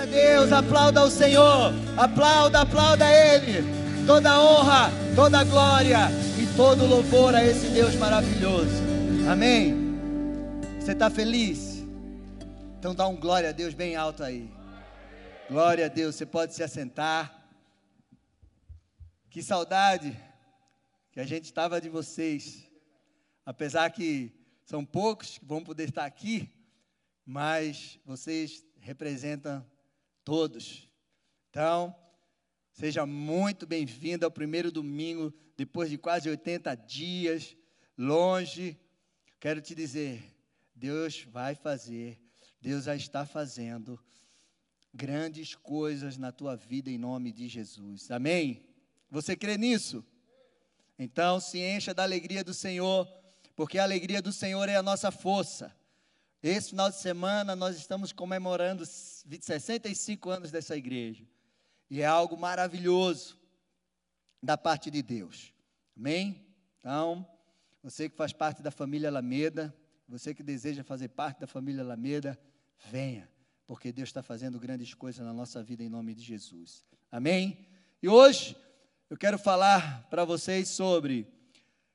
Glória a Deus, aplauda o Senhor, aplauda, aplauda Ele. Toda honra, toda glória e todo louvor a esse Deus maravilhoso. Amém. Você está feliz? Então dá um glória a Deus bem alto aí. Glória a Deus, você pode se assentar. Que saudade que a gente estava de vocês. Apesar que são poucos que vão poder estar aqui, mas vocês representam todos. Então, seja muito bem-vindo ao primeiro domingo, depois de quase 80 dias, longe. Quero te dizer, Deus vai fazer, Deus já está fazendo grandes coisas na tua vida em nome de Jesus. Amém? Você crê nisso? Então se encha da alegria do Senhor, porque a alegria do Senhor é a nossa força. Esse final de semana nós estamos comemorando 65 anos dessa igreja. E é algo maravilhoso da parte de Deus. Amém? Então, você que faz parte da família Alameda, você que deseja fazer parte da família Alameda, venha, porque Deus está fazendo grandes coisas na nossa vida em nome de Jesus. Amém? E hoje eu quero falar para vocês sobre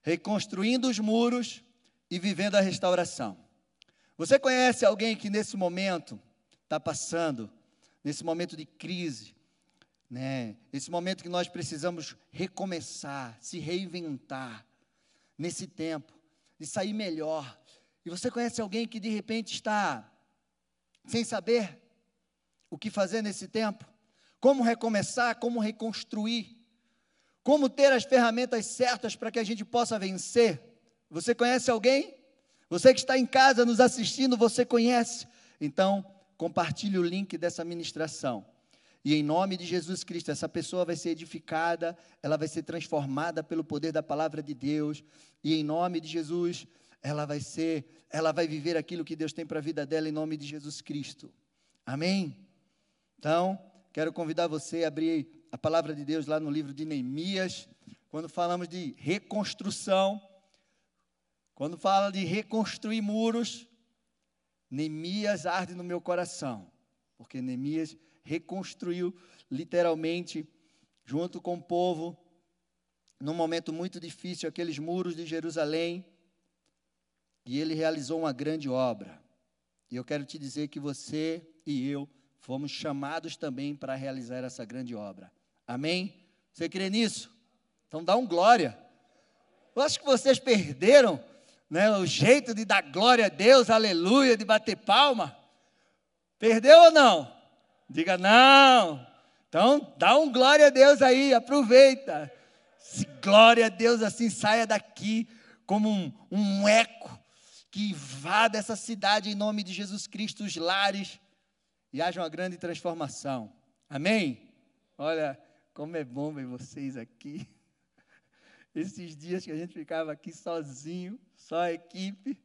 reconstruindo os muros e vivendo a restauração. Você conhece alguém que nesse momento está passando, nesse momento de crise, né? Esse momento que nós precisamos recomeçar, se reinventar, nesse tempo, de sair melhor. E você conhece alguém que de repente está sem saber o que fazer nesse tempo? Como recomeçar, como reconstruir? Como ter as ferramentas certas para que a gente possa vencer? Você conhece alguém? Você que está em casa nos assistindo, você conhece? Então, compartilhe o link dessa ministração. E em nome de Jesus Cristo, essa pessoa vai ser edificada, ela vai ser transformada pelo poder da palavra de Deus. E em nome de Jesus, ela vai ser, ela vai viver aquilo que Deus tem para a vida dela em nome de Jesus Cristo. Amém? Então, quero convidar você a abrir a palavra de Deus lá no livro de Neemias, quando falamos de reconstrução, quando fala de reconstruir muros, Neemias arde no meu coração, porque Neemias reconstruiu literalmente, junto com o povo, num momento muito difícil, aqueles muros de Jerusalém, e ele realizou uma grande obra. E eu quero te dizer que você e eu fomos chamados também para realizar essa grande obra. Amém? Você crê nisso? Então dá um glória. Eu acho que vocês perderam né, o jeito de dar glória a Deus, aleluia, de bater palma. Perdeu ou não? Diga não. Então dá um glória a Deus aí, aproveita. Se glória a Deus assim saia daqui como um, um eco que vá dessa cidade em nome de Jesus Cristo, os lares, e haja uma grande transformação. Amém? Olha, como é bom ver vocês aqui. Esses dias que a gente ficava aqui sozinho, só a equipe,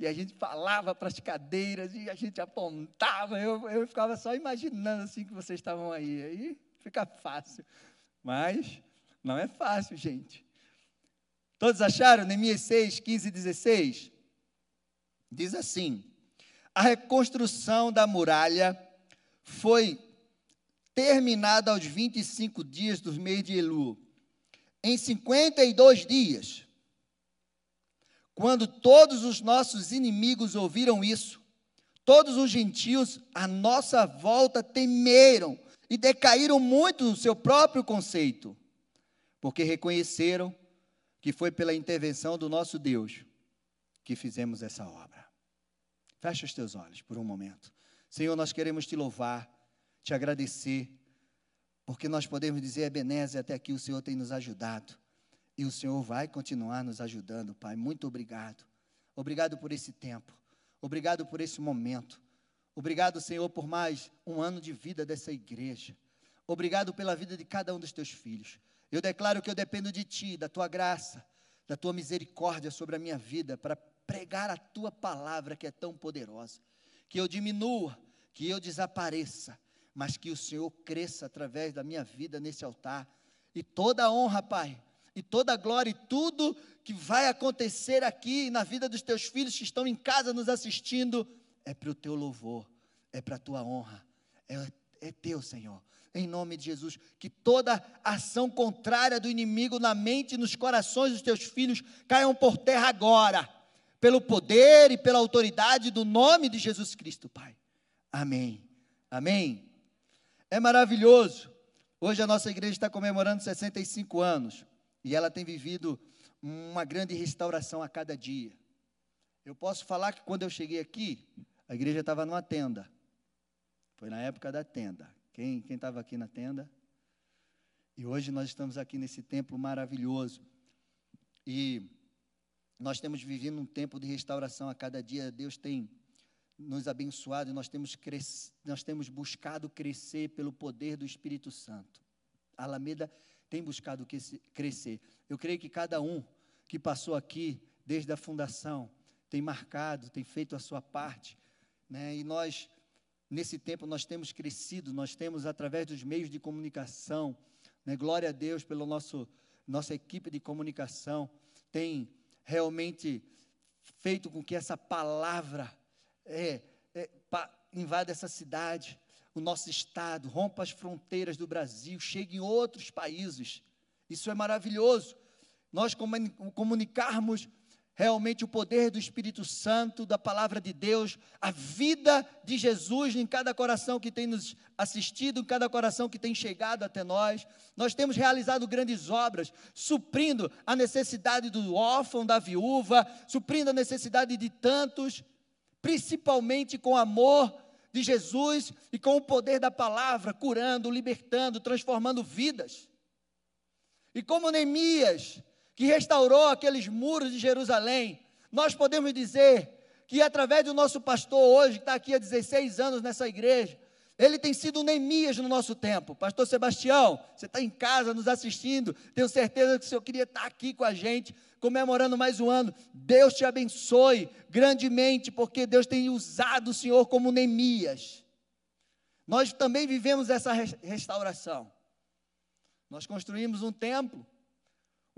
e a gente falava para as cadeiras e a gente apontava. Eu, eu ficava só imaginando assim que vocês estavam aí. Aí fica fácil. Mas não é fácil, gente. Todos acharam? Neemias 6, 15 e 16? Diz assim: A reconstrução da muralha foi terminada aos 25 dias do mês de Elu. Em 52 dias, quando todos os nossos inimigos ouviram isso, todos os gentios à nossa volta temeram e decaíram muito no seu próprio conceito, porque reconheceram que foi pela intervenção do nosso Deus que fizemos essa obra. Fecha os teus olhos por um momento. Senhor, nós queremos te louvar te agradecer, porque nós podemos dizer, Ebenezer, até aqui o Senhor tem nos ajudado. E o Senhor vai continuar nos ajudando, Pai. Muito obrigado. Obrigado por esse tempo. Obrigado por esse momento. Obrigado, Senhor, por mais um ano de vida dessa igreja. Obrigado pela vida de cada um dos teus filhos. Eu declaro que eu dependo de Ti, da Tua graça, da Tua misericórdia sobre a minha vida, para pregar a Tua palavra que é tão poderosa. Que eu diminua, que eu desapareça, mas que o Senhor cresça através da minha vida nesse altar. E toda a honra, Pai, e toda a glória e tudo que vai acontecer aqui na vida dos teus filhos que estão em casa nos assistindo, é para o teu louvor, é para a tua honra, é, é teu, Senhor. Em nome de Jesus, que toda ação contrária do inimigo na mente e nos corações dos teus filhos caiam por terra agora, pelo poder e pela autoridade do nome de Jesus Cristo, Pai. Amém. Amém. É maravilhoso. Hoje a nossa igreja está comemorando 65 anos e ela tem vivido uma grande restauração a cada dia. Eu posso falar que quando eu cheguei aqui, a igreja estava numa tenda. Foi na época da tenda. Quem estava aqui na tenda? E hoje nós estamos aqui nesse templo maravilhoso. E nós temos vivido um tempo de restauração a cada dia. Deus tem nos abençoado e nós temos, nós temos buscado crescer pelo poder do Espírito Santo. Alameda tem buscado crescer. Eu creio que cada um que passou aqui desde a fundação tem marcado, tem feito a sua parte, né? E nós Nesse tempo nós temos crescido, nós temos através dos meios de comunicação, né, glória a Deus pela nosso, nossa equipe de comunicação, tem realmente feito com que essa palavra é, é, invada essa cidade, o nosso estado, rompa as fronteiras do Brasil, chegue em outros países. Isso é maravilhoso. Nós comunicarmos realmente o poder do Espírito Santo, da palavra de Deus, a vida de Jesus em cada coração que tem nos assistido, em cada coração que tem chegado até nós. Nós temos realizado grandes obras, suprindo a necessidade do órfão, da viúva, suprindo a necessidade de tantos, principalmente com amor de Jesus e com o poder da palavra, curando, libertando, transformando vidas. E como Neemias, que restaurou aqueles muros de Jerusalém, nós podemos dizer que através do nosso pastor hoje, que está aqui há 16 anos nessa igreja, ele tem sido Neemias no nosso tempo. Pastor Sebastião, você está em casa nos assistindo, tenho certeza que o senhor queria estar aqui com a gente, comemorando mais um ano. Deus te abençoe grandemente, porque Deus tem usado o senhor como Neemias. Nós também vivemos essa restauração. Nós construímos um templo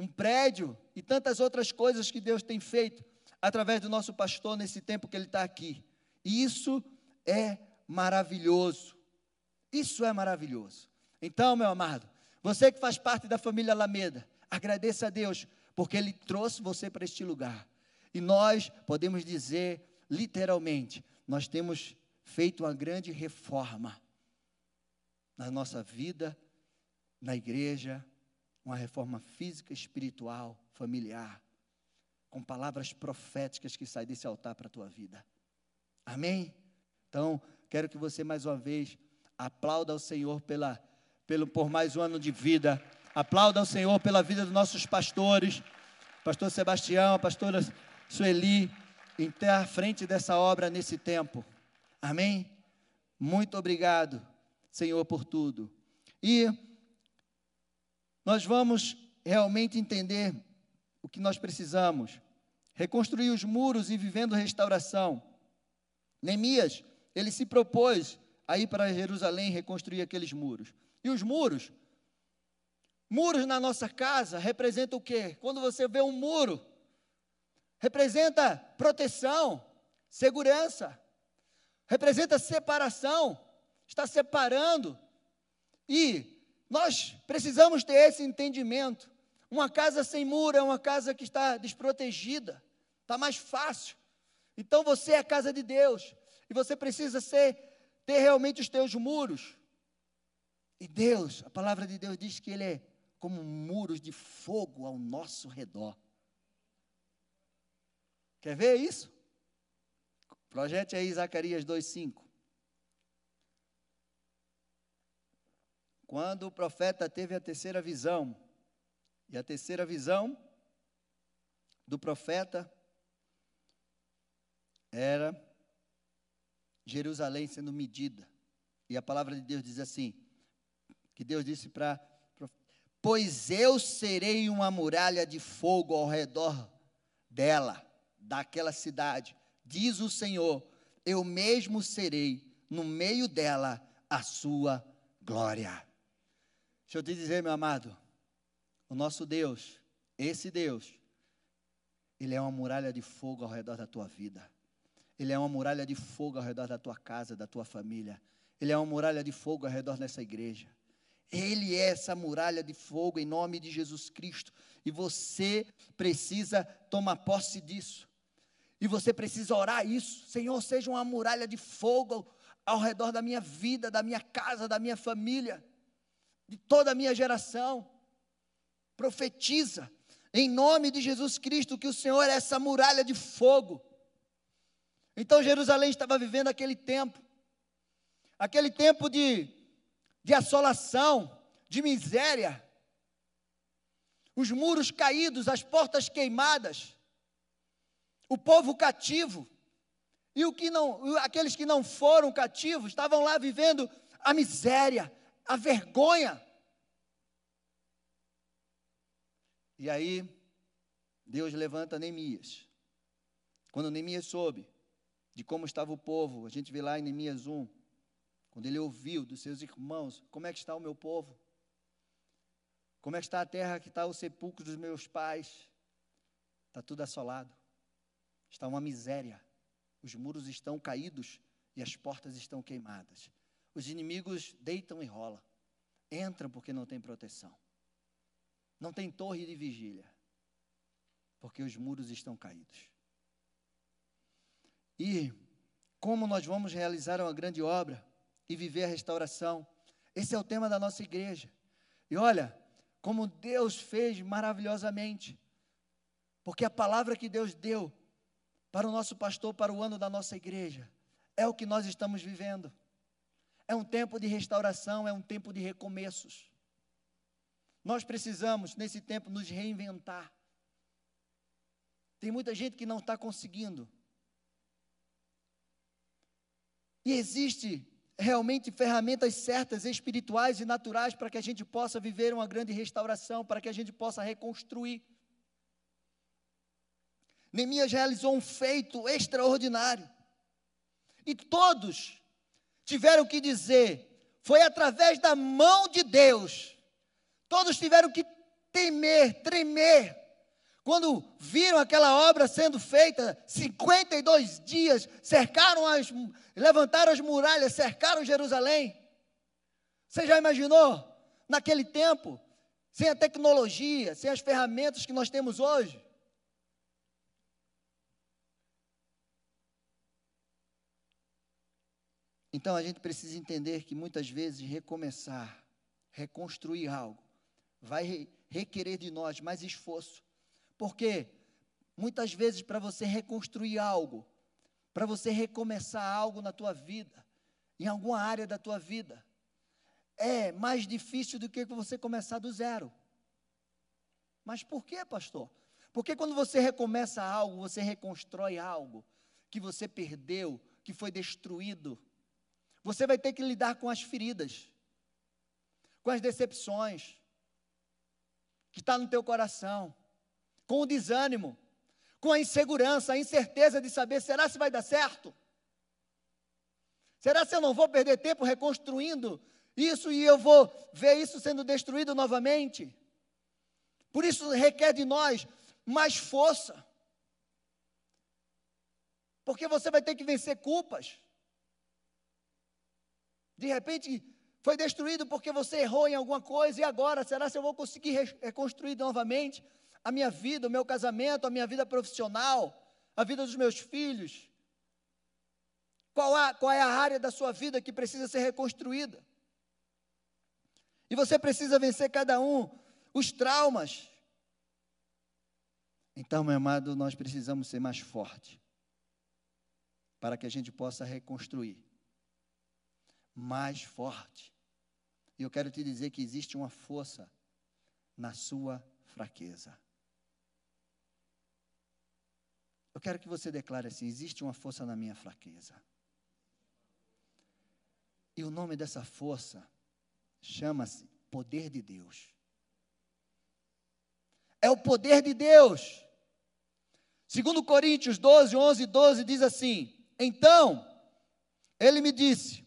um prédio e tantas outras coisas que Deus tem feito através do nosso pastor nesse tempo que ele está aqui. E isso é maravilhoso. Isso é maravilhoso. Então, meu amado, você que faz parte da família Alameda, agradeça a Deus, porque Ele trouxe você para este lugar. E nós podemos dizer, literalmente, nós temos feito uma grande reforma na nossa vida, na igreja, uma reforma física, espiritual, familiar, com palavras proféticas que saem desse altar para a tua vida. Amém? Então, quero que você mais uma vez aplauda ao Senhor pela, pelo, por mais um ano de vida. Aplauda ao Senhor pela vida dos nossos pastores, pastor Sebastião, pastora Sueli, em estar à frente dessa obra nesse tempo. Amém? Muito obrigado, Senhor, por tudo. E nós vamos realmente entender o que nós precisamos. Reconstruir os muros e vivendo restauração. Neemias, ele se propôs a ir para Jerusalém reconstruir aqueles muros. E os muros, muros na nossa casa representam o quê? Quando você vê um muro, representa proteção, segurança, representa separação, está separando. E nós precisamos ter esse entendimento. Uma casa sem muro é uma casa que está desprotegida, está mais fácil. Então você é a casa de Deus e você precisa ser, ter realmente os teus muros. E Deus, a palavra de Deus diz que Ele é como muros de fogo ao nosso redor. Quer ver isso? Projete aí Zacarias 2,5. Quando o profeta teve a terceira visão, e a terceira visão do profeta era Jerusalém sendo medida. E a palavra de Deus diz assim: que Deus disse para. Pois eu serei uma muralha de fogo ao redor dela, daquela cidade, diz o Senhor, eu mesmo serei no meio dela a sua glória. Deixa eu te dizer, meu amado, o nosso Deus, esse Deus, Ele é uma muralha de fogo ao redor da tua vida. Ele é uma muralha de fogo ao redor da tua casa, da tua família. Ele é uma muralha de fogo ao redor dessa igreja. Ele é essa muralha de fogo em nome de Jesus Cristo. E você precisa tomar posse disso. E você precisa orar isso. Senhor, seja uma muralha de fogo ao redor da minha vida, da minha casa, da minha família, de toda a minha geração. Profetiza, em nome de Jesus Cristo, que o Senhor é essa muralha de fogo. Então Jerusalém estava vivendo aquele tempo, aquele tempo de, de assolação, de miséria, os muros caídos, as portas queimadas, o povo cativo, e o que não, aqueles que não foram cativos estavam lá vivendo a miséria, a vergonha. E aí, Deus levanta Neemias. Quando Neemias soube de como estava o povo, a gente vê lá em Neemias 1, quando ele ouviu dos seus irmãos, como é que está o meu povo? Como é que está a terra que está o sepulcro dos meus pais? Está tudo assolado. Está uma miséria. Os muros estão caídos e as portas estão queimadas. Os inimigos deitam e rolam. Entram porque não tem proteção. Não tem torre de vigília. Porque os muros estão caídos. E como nós vamos realizar uma grande obra e viver a restauração? Esse é o tema da nossa igreja. E olha, como Deus fez maravilhosamente. Porque a palavra que Deus deu para o nosso pastor, para o ano da nossa igreja, é o que nós estamos vivendo. É um tempo de restauração, é um tempo de recomeços. Nós precisamos, nesse tempo, nos reinventar. Tem muita gente que não está conseguindo. E existe realmente ferramentas certas, espirituais e naturais para que a gente possa viver uma grande restauração, para que a gente possa reconstruir. Neemias realizou um feito extraordinário. E todos tiveram que dizer: foi através da mão de Deus. Todos tiveram que temer, tremer, quando viram aquela obra sendo feita, 52 dias, cercaram as, levantaram as muralhas, cercaram Jerusalém. Você já imaginou? Naquele tempo, sem a tecnologia, sem as ferramentas que nós temos hoje. Então a gente precisa entender que muitas vezes recomeçar, reconstruir algo, vai requerer de nós mais esforço, porque muitas vezes para você reconstruir algo, para você recomeçar algo na tua vida, em alguma área da tua vida, é mais difícil do que você começar do zero. Mas por quê, pastor? Porque quando você recomeça algo, você reconstrói algo que você perdeu, que foi destruído. Você vai ter que lidar com as feridas, com as decepções que está no teu coração com o desânimo, com a insegurança, a incerteza de saber: será se vai dar certo? Será se eu não vou perder tempo reconstruindo isso e eu vou ver isso sendo destruído novamente? Por isso requer de nós mais força. Porque você vai ter que vencer culpas. De repente, foi destruído porque você errou em alguma coisa, e agora? Será se eu vou conseguir reconstruir novamente? A minha vida, o meu casamento, a minha vida profissional, a vida dos meus filhos? Qual, a, qual é a área da sua vida que precisa ser reconstruída? E você precisa vencer cada um, os traumas. Então, meu amado, nós precisamos ser mais fortes para que a gente possa reconstruir. Mais forte. E eu quero te dizer que existe uma força na sua fraqueza. Eu quero que você declare assim: existe uma força na minha fraqueza. E o nome dessa força chama-se poder de Deus. É o poder de Deus. Segundo Coríntios 12, 11 e 12 diz assim: Então, ele me disse: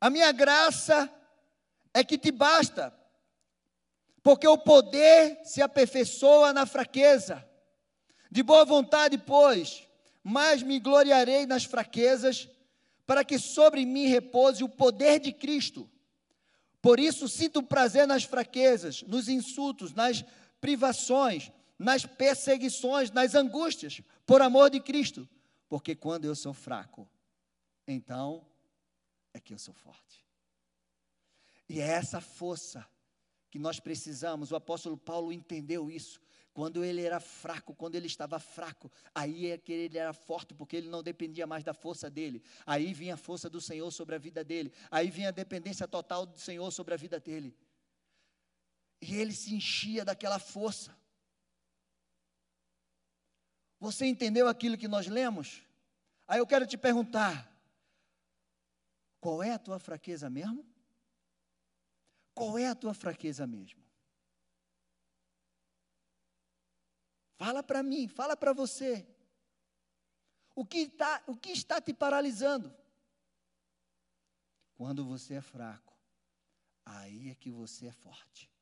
A minha graça é que te basta, porque o poder se aperfeiçoa na fraqueza. De boa vontade, pois, mas me gloriarei nas fraquezas, para que sobre mim repouse o poder de Cristo. Por isso sinto prazer nas fraquezas, nos insultos, nas privações, nas perseguições, nas angústias, por amor de Cristo. Porque quando eu sou fraco, então é que eu sou forte. E é essa força que nós precisamos. O apóstolo Paulo entendeu isso. Quando ele era fraco, quando ele estava fraco, aí é que ele era forte, porque ele não dependia mais da força dele. Aí vinha a força do Senhor sobre a vida dele. Aí vinha a dependência total do Senhor sobre a vida dele. E ele se enchia daquela força. Você entendeu aquilo que nós lemos? Aí eu quero te perguntar: qual é a tua fraqueza mesmo? Qual é a tua fraqueza mesmo? Fala para mim, fala para você. O que, tá, o que está te paralisando? Quando você é fraco, aí é que você é forte.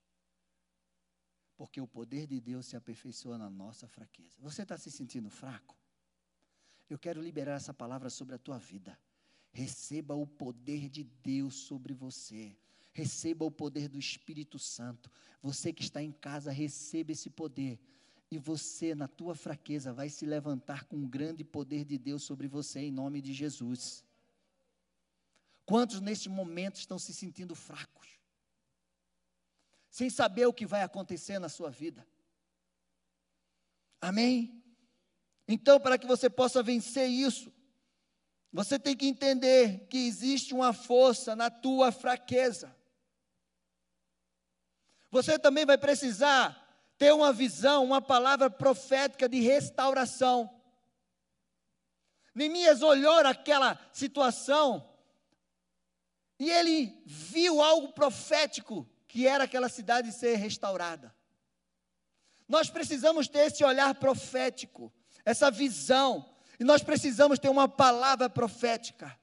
Porque o poder de Deus se aperfeiçoa na nossa fraqueza. Você está se sentindo fraco? Eu quero liberar essa palavra sobre a tua vida. Receba o poder de Deus sobre você. Receba o poder do Espírito Santo. Você que está em casa, receba esse poder e você, na tua fraqueza, vai se levantar com um grande poder de Deus sobre você, em nome de Jesus. Quantos neste momento estão se sentindo fracos? Sem saber o que vai acontecer na sua vida. Amém? Então, para que você possa vencer isso, você tem que entender que existe uma força na tua fraqueza. Você também vai precisar ter uma visão, uma palavra profética de restauração. Neemias olhou aquela situação e ele viu algo profético, que era aquela cidade ser restaurada. Nós precisamos ter esse olhar profético, essa visão, e nós precisamos ter uma palavra profética,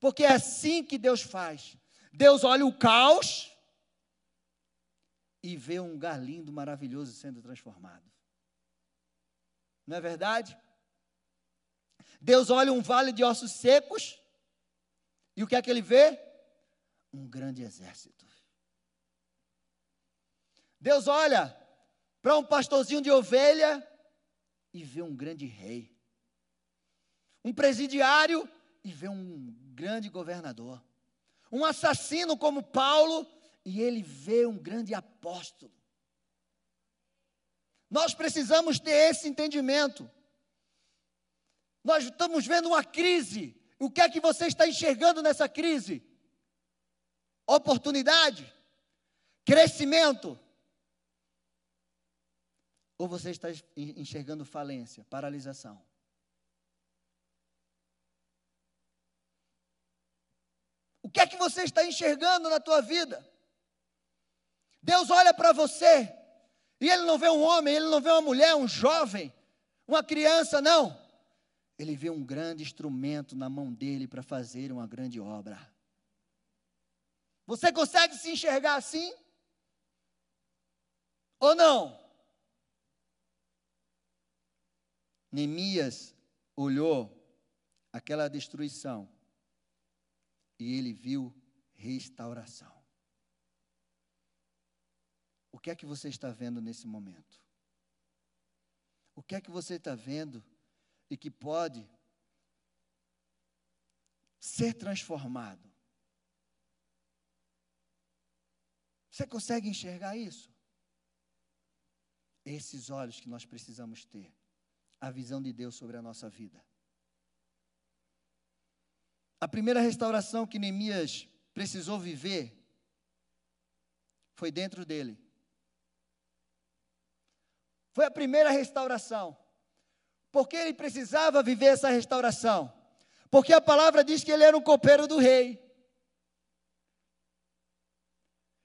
porque é assim que Deus faz. Deus olha o caos e vê um lugar lindo, maravilhoso sendo transformado. Não é verdade? Deus olha um vale de ossos secos e o que é que ele vê? Um grande exército. Deus olha para um pastorzinho de ovelha e vê um grande rei. Um presidiário e vê um grande governador. Um assassino como Paulo e ele vê um grande apóstolo. Nós precisamos ter esse entendimento. Nós estamos vendo uma crise. O que é que você está enxergando nessa crise? Oportunidade? Crescimento? Ou você está enxergando falência, paralisação? O que é que você está enxergando na tua vida? Deus olha para você e Ele não vê um homem, Ele não vê uma mulher, um jovem, uma criança, não. Ele vê um grande instrumento na mão dele para fazer uma grande obra. Você consegue se enxergar assim? Ou não? Neemias olhou aquela destruição e ele viu restauração. O que é que você está vendo nesse momento? O que é que você está vendo e que pode ser transformado? Você consegue enxergar isso? Esses olhos que nós precisamos ter, a visão de Deus sobre a nossa vida. A primeira restauração que Neemias precisou viver foi dentro dele. Foi a primeira restauração. Porque ele precisava viver essa restauração? Porque a palavra diz que ele era um copeiro do rei.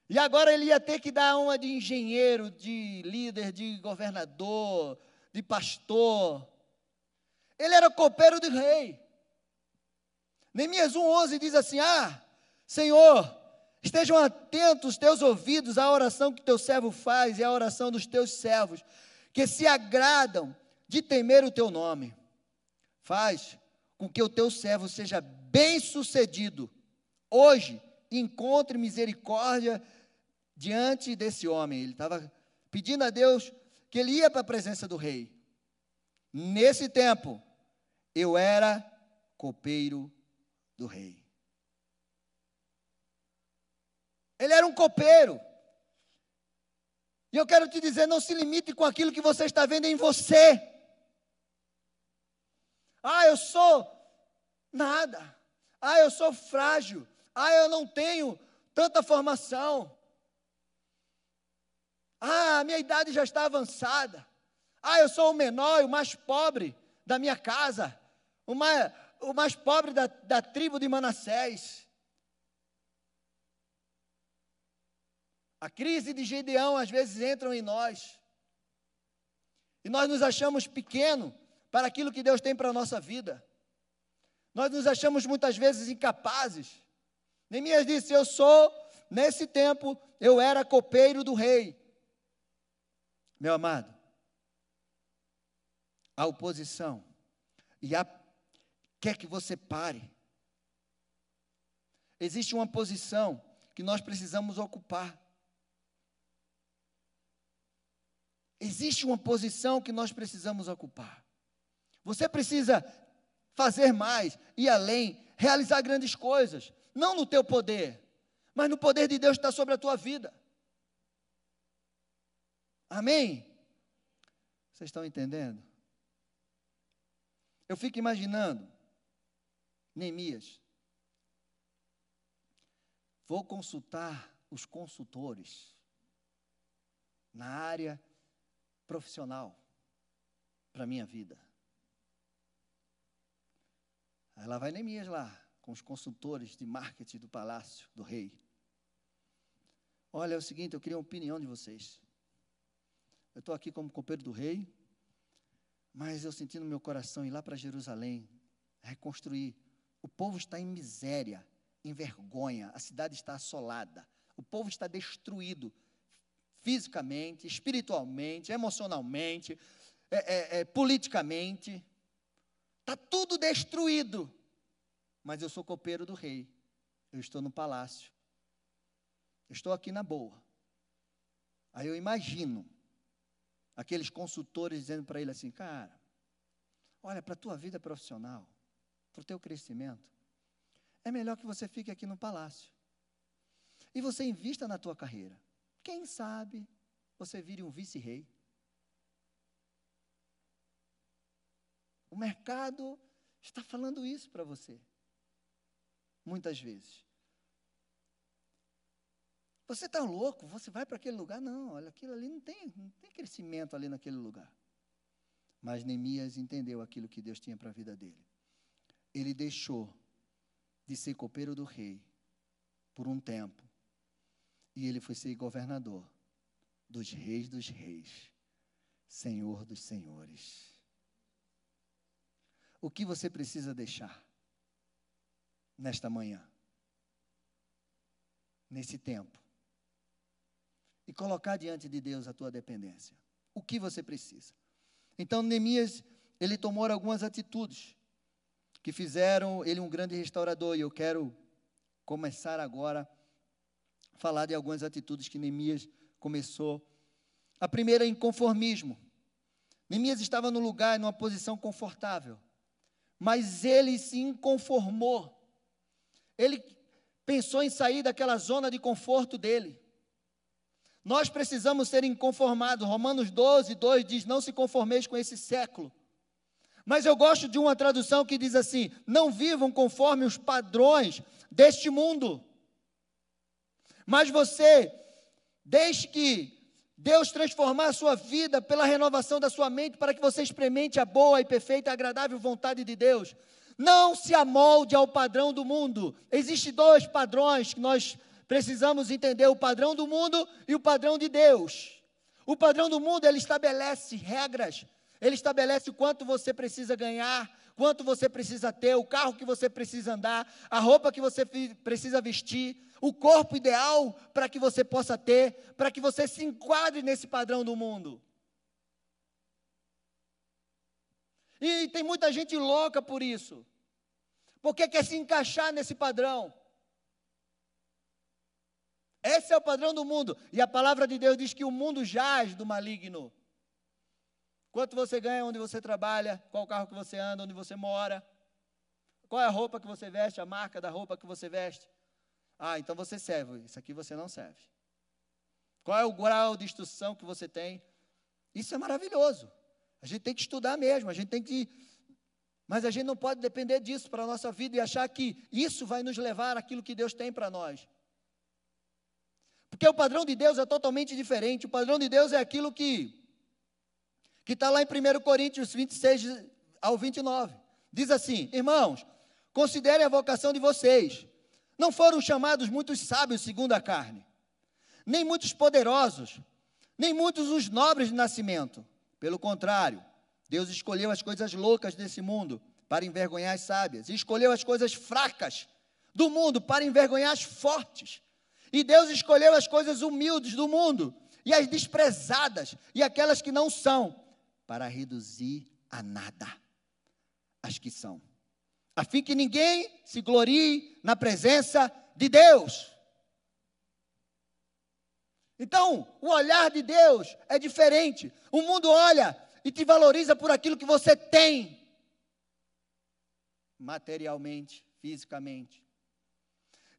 E agora ele ia ter que dar uma de engenheiro, de líder, de governador, de pastor. Ele era copeiro do rei. Neemias 1,11 diz assim: Ah, Senhor, estejam atentos teus ouvidos à oração que teu servo faz e à oração dos teus servos, que se agradam de temer o teu nome. Faz com que o teu servo seja bem-sucedido. Hoje, encontre misericórdia diante desse homem. Ele estava pedindo a Deus que ele ia para a presença do rei. Nesse tempo, eu era copeiro do rei. Ele era um copeiro. E eu quero te dizer: não se limite com aquilo que você está vendo em você. Ah, eu sou nada. Ah, eu sou frágil. Ah, eu não tenho tanta formação. Ah, a minha idade já está avançada. Ah, eu sou o menor e o mais pobre da minha casa. O mais, o mais pobre da, da tribo de Manassés. A crise de Gedeão às vezes entram em nós. E nós nos achamos pequeno para aquilo que Deus tem para a nossa vida. Nós nos achamos muitas vezes incapazes. Neemias disse: Eu sou, nesse tempo, eu era copeiro do rei. Meu amado, a oposição e a quer que você pare. Existe uma posição que nós precisamos ocupar. Existe uma posição que nós precisamos ocupar. Você precisa fazer mais, ir além, realizar grandes coisas, não no teu poder, mas no poder de Deus que está sobre a tua vida. Amém? Vocês estão entendendo? Eu fico imaginando, Neemias, vou consultar os consultores na área profissional para a minha vida. Aí lá vai Neemias lá, com os consultores de marketing do palácio do rei. Olha, é o seguinte, eu queria a opinião de vocês. Eu estou aqui como copeiro do rei, mas eu senti no meu coração ir lá para Jerusalém, reconstruir. O povo está em miséria, em vergonha, a cidade está assolada, o povo está destruído fisicamente, espiritualmente, emocionalmente, é, é, é, politicamente. Está tudo destruído. Mas eu sou copeiro do rei. Eu estou no palácio. Estou aqui na boa. Aí eu imagino aqueles consultores dizendo para ele assim: cara, olha, para a tua vida profissional, para o teu crescimento, é melhor que você fique aqui no palácio. E você invista na tua carreira. Quem sabe você vire um vice-rei. O mercado está falando isso para você. Muitas vezes. Você está louco? Você vai para aquele lugar? Não, olha, aquilo ali não tem, não tem crescimento ali naquele lugar. Mas Neemias entendeu aquilo que Deus tinha para a vida dele. Ele deixou de ser copeiro do rei por um tempo. E ele foi ser governador dos reis dos reis, Senhor dos senhores. O que você precisa deixar nesta manhã? Nesse tempo? E colocar diante de Deus a tua dependência. O que você precisa? Então, Neemias, ele tomou algumas atitudes que fizeram ele um grande restaurador. E eu quero começar agora a falar de algumas atitudes que Neemias começou. A primeira é inconformismo. Neemias estava no lugar, numa posição confortável mas ele se inconformou. Ele pensou em sair daquela zona de conforto dele. Nós precisamos ser inconformados. Romanos 12, 2 diz: Não se conformeis com esse século. Mas eu gosto de uma tradução que diz assim: Não vivam conforme os padrões deste mundo. Mas você, deixe que Deus transformar a sua vida pela renovação da sua mente para que você experimente a boa e perfeita agradável vontade de Deus. Não se amolde ao padrão do mundo. Existem dois padrões que nós precisamos entender: o padrão do mundo e o padrão de Deus. O padrão do mundo ele estabelece regras, ele estabelece o quanto você precisa ganhar, quanto você precisa ter, o carro que você precisa andar, a roupa que você precisa vestir, o corpo ideal para que você possa ter, para que você se enquadre nesse padrão do mundo. E tem muita gente louca por isso. porque quer se encaixar nesse padrão. Esse é o padrão do mundo. E a palavra de Deus diz que o mundo jaz do maligno. Quanto você ganha onde você trabalha, qual carro que você anda, onde você mora, qual é a roupa que você veste, a marca da roupa que você veste. Ah, então você serve, isso aqui você não serve. Qual é o grau de instrução que você tem? Isso é maravilhoso. A gente tem que estudar mesmo, a gente tem que. Mas a gente não pode depender disso para a nossa vida e achar que isso vai nos levar àquilo que Deus tem para nós. Porque o padrão de Deus é totalmente diferente. O padrão de Deus é aquilo que que está lá em 1 Coríntios 26 ao 29. Diz assim: Irmãos, considerem a vocação de vocês. Não foram chamados muitos sábios segundo a carne, nem muitos poderosos, nem muitos os nobres de nascimento. Pelo contrário, Deus escolheu as coisas loucas desse mundo para envergonhar as sábias, e escolheu as coisas fracas do mundo para envergonhar as fortes. E Deus escolheu as coisas humildes do mundo e as desprezadas e aquelas que não são, para reduzir a nada as que são, a fim que ninguém se glorie na presença de Deus. Então, o olhar de Deus é diferente. O mundo olha e te valoriza por aquilo que você tem, materialmente, fisicamente.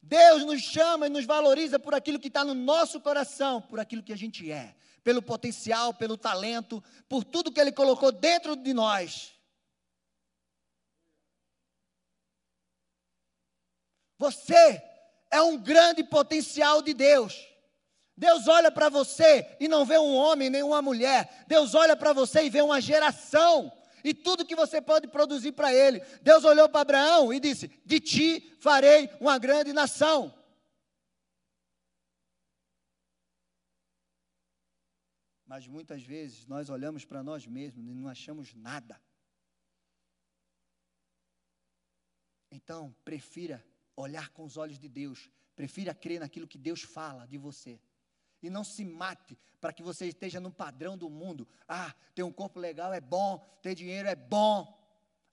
Deus nos chama e nos valoriza por aquilo que está no nosso coração, por aquilo que a gente é, pelo potencial, pelo talento, por tudo que Ele colocou dentro de nós. Você é um grande potencial de Deus. Deus olha para você e não vê um homem nem uma mulher. Deus olha para você e vê uma geração e tudo que você pode produzir para ele. Deus olhou para Abraão e disse: De ti farei uma grande nação. Mas muitas vezes nós olhamos para nós mesmos e não achamos nada. Então, prefira olhar com os olhos de Deus, prefira crer naquilo que Deus fala de você. E não se mate para que você esteja no padrão do mundo. Ah, ter um corpo legal é bom, ter dinheiro é bom,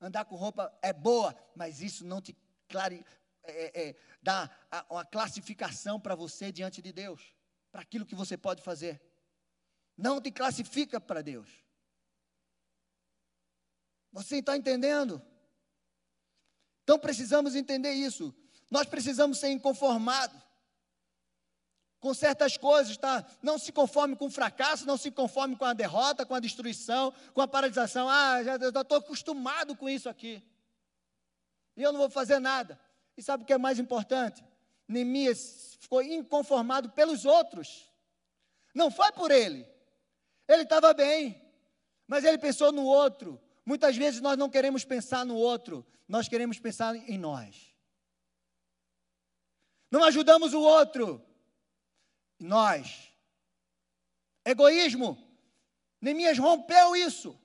andar com roupa é boa, mas isso não te clare, é, é, dá uma classificação para você diante de Deus, para aquilo que você pode fazer. Não te classifica para Deus. Você está entendendo? Então precisamos entender isso. Nós precisamos ser inconformados com certas coisas, tá? Não se conforme com o fracasso, não se conforme com a derrota, com a destruição, com a paralisação. Ah, já estou acostumado com isso aqui. E eu não vou fazer nada. E sabe o que é mais importante? Neemias ficou inconformado pelos outros. Não foi por ele. Ele estava bem, mas ele pensou no outro. Muitas vezes nós não queremos pensar no outro, nós queremos pensar em nós. Não ajudamos o outro, nós. Egoísmo. Neemias rompeu isso.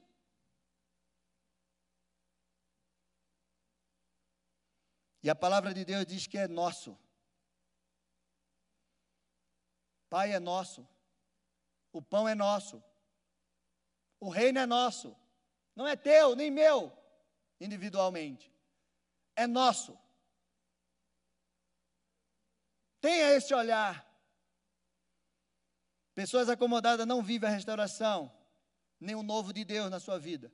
E a palavra de Deus diz que é nosso. Pai é nosso. O pão é nosso. O reino é nosso. Não é teu, nem meu, individualmente. É nosso. Tenha esse olhar. Pessoas acomodadas não vivem a restauração, nem o novo de Deus na sua vida.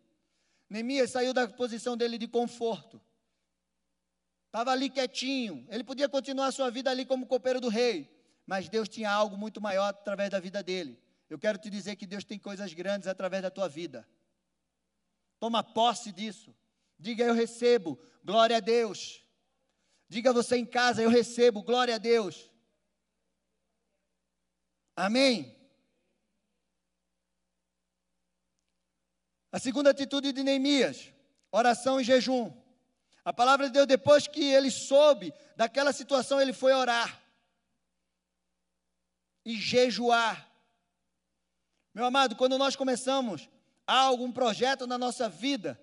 Neemias saiu da posição dele de conforto. Estava ali quietinho. Ele podia continuar a sua vida ali como copeiro do rei. Mas Deus tinha algo muito maior através da vida dele. Eu quero te dizer que Deus tem coisas grandes através da tua vida. Toma posse disso. Diga eu recebo, glória a Deus. Diga você em casa, eu recebo, glória a Deus. Amém? A segunda atitude de Neemias, oração e jejum. A palavra de Deus, depois que ele soube daquela situação, ele foi orar e jejuar. Meu amado, quando nós começamos algo, um projeto na nossa vida,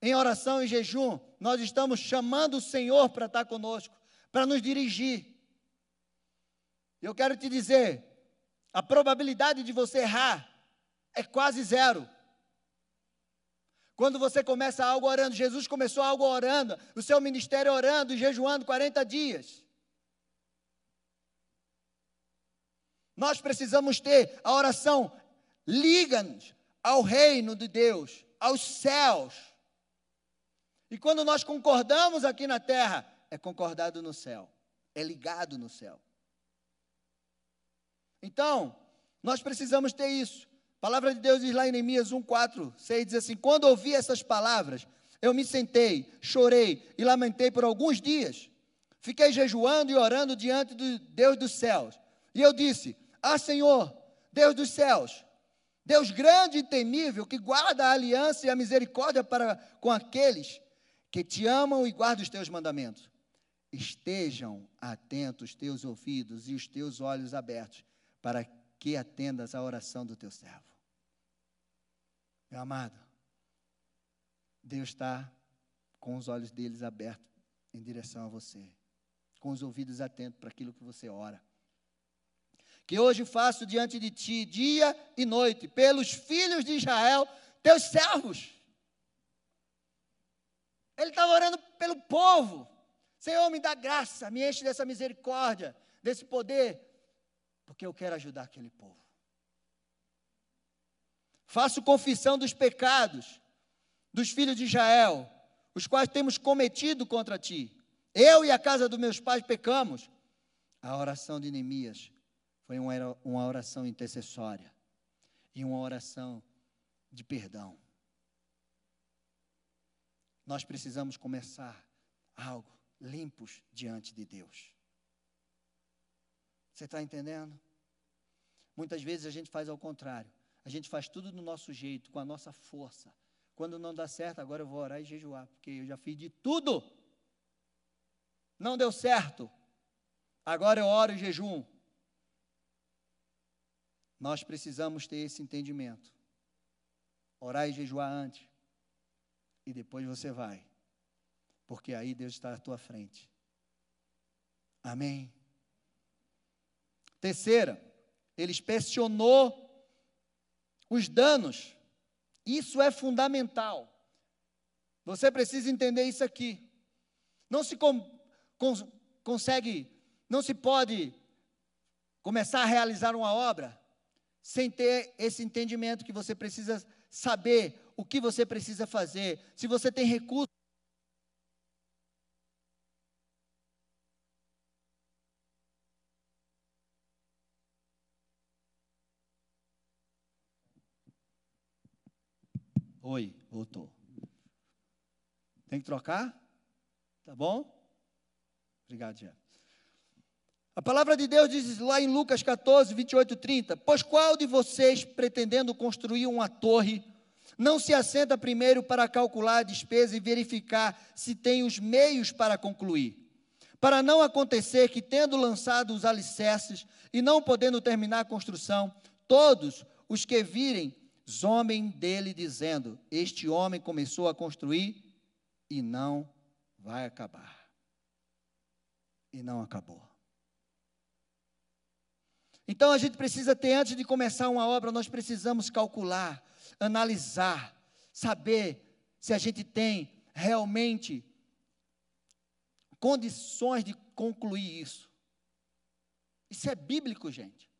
em oração e jejum, nós estamos chamando o Senhor para estar conosco, para nos dirigir. Eu quero te dizer, a probabilidade de você errar é quase zero. Quando você começa algo orando, Jesus começou algo orando, o seu ministério orando e jejuando 40 dias. Nós precisamos ter a oração, liga-nos ao reino de Deus, aos céus. E quando nós concordamos aqui na terra, é concordado no céu, é ligado no céu. Então, nós precisamos ter isso. A palavra de Deus diz lá em Neemias 1, 4, 6, diz assim: Quando ouvi essas palavras, eu me sentei, chorei e lamentei por alguns dias. Fiquei jejuando e orando diante do Deus dos céus. E eu disse: Ah, Senhor, Deus dos céus, Deus grande e temível, que guarda a aliança e a misericórdia para com aqueles que te amam e guardam os teus mandamentos. Estejam atentos os teus ouvidos e os teus olhos abertos para que atendas à oração do teu servo. Meu amado, Deus está com os olhos deles abertos em direção a você, com os ouvidos atentos para aquilo que você ora. Que hoje faço diante de ti, dia e noite, pelos filhos de Israel, teus servos. Ele estava orando pelo povo. Senhor, me dá graça, me enche dessa misericórdia, desse poder, porque eu quero ajudar aquele povo. Faço confissão dos pecados dos filhos de Israel, os quais temos cometido contra ti. Eu e a casa dos meus pais pecamos. A oração de Neemias foi uma oração intercessória e uma oração de perdão. Nós precisamos começar algo limpos diante de Deus. Você está entendendo? Muitas vezes a gente faz ao contrário. A gente faz tudo do nosso jeito, com a nossa força. Quando não dá certo, agora eu vou orar e jejuar, porque eu já fiz de tudo. Não deu certo. Agora eu oro e jejum. Nós precisamos ter esse entendimento. Orar e jejuar antes. E depois você vai. Porque aí Deus está à tua frente. Amém. Terceira, ele inspecionou os danos. Isso é fundamental. Você precisa entender isso aqui. Não se com, consegue, não se pode começar a realizar uma obra sem ter esse entendimento que você precisa saber o que você precisa fazer. Se você tem recursos Oi, voltou. Tem que trocar? Tá bom? Obrigado, Jeff. A palavra de Deus diz lá em Lucas 14, 28 e 30: Pois qual de vocês, pretendendo construir uma torre, não se assenta primeiro para calcular a despesa e verificar se tem os meios para concluir? Para não acontecer que, tendo lançado os alicerces e não podendo terminar a construção, todos os que virem zombem dele, dizendo: Este homem começou a construir e não vai acabar. E não acabou. Então a gente precisa ter, antes de começar uma obra, nós precisamos calcular, analisar, saber se a gente tem realmente condições de concluir isso. Isso é bíblico, gente.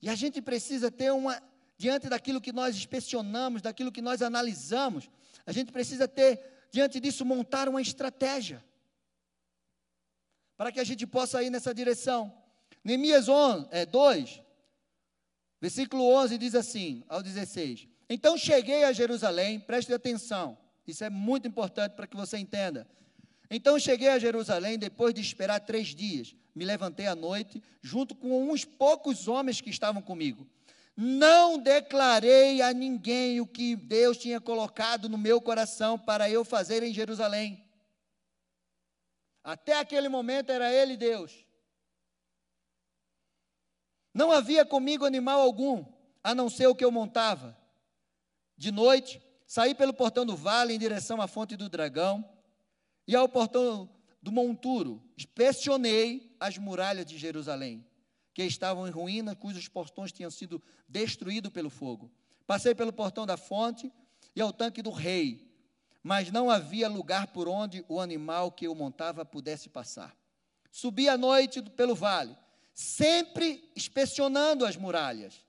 E a gente precisa ter uma, diante daquilo que nós inspecionamos, daquilo que nós analisamos, a gente precisa ter, diante disso, montar uma estratégia. Para que a gente possa ir nessa direção. Neemias 11, é, 2, versículo 11 diz assim, ao 16: Então cheguei a Jerusalém, preste atenção, isso é muito importante para que você entenda. Então cheguei a Jerusalém depois de esperar três dias me levantei à noite, junto com uns poucos homens que estavam comigo. Não declarei a ninguém o que Deus tinha colocado no meu coração para eu fazer em Jerusalém. Até aquele momento era Ele Deus. Não havia comigo animal algum, a não ser o que eu montava. De noite, saí pelo portão do vale em direção à fonte do dragão, e ao portão do monturo, inspecionei as muralhas de Jerusalém, que estavam em ruína, cujos portões tinham sido destruídos pelo fogo. Passei pelo portão da fonte e ao tanque do rei, mas não havia lugar por onde o animal que eu montava pudesse passar. Subi à noite pelo vale, sempre inspecionando as muralhas.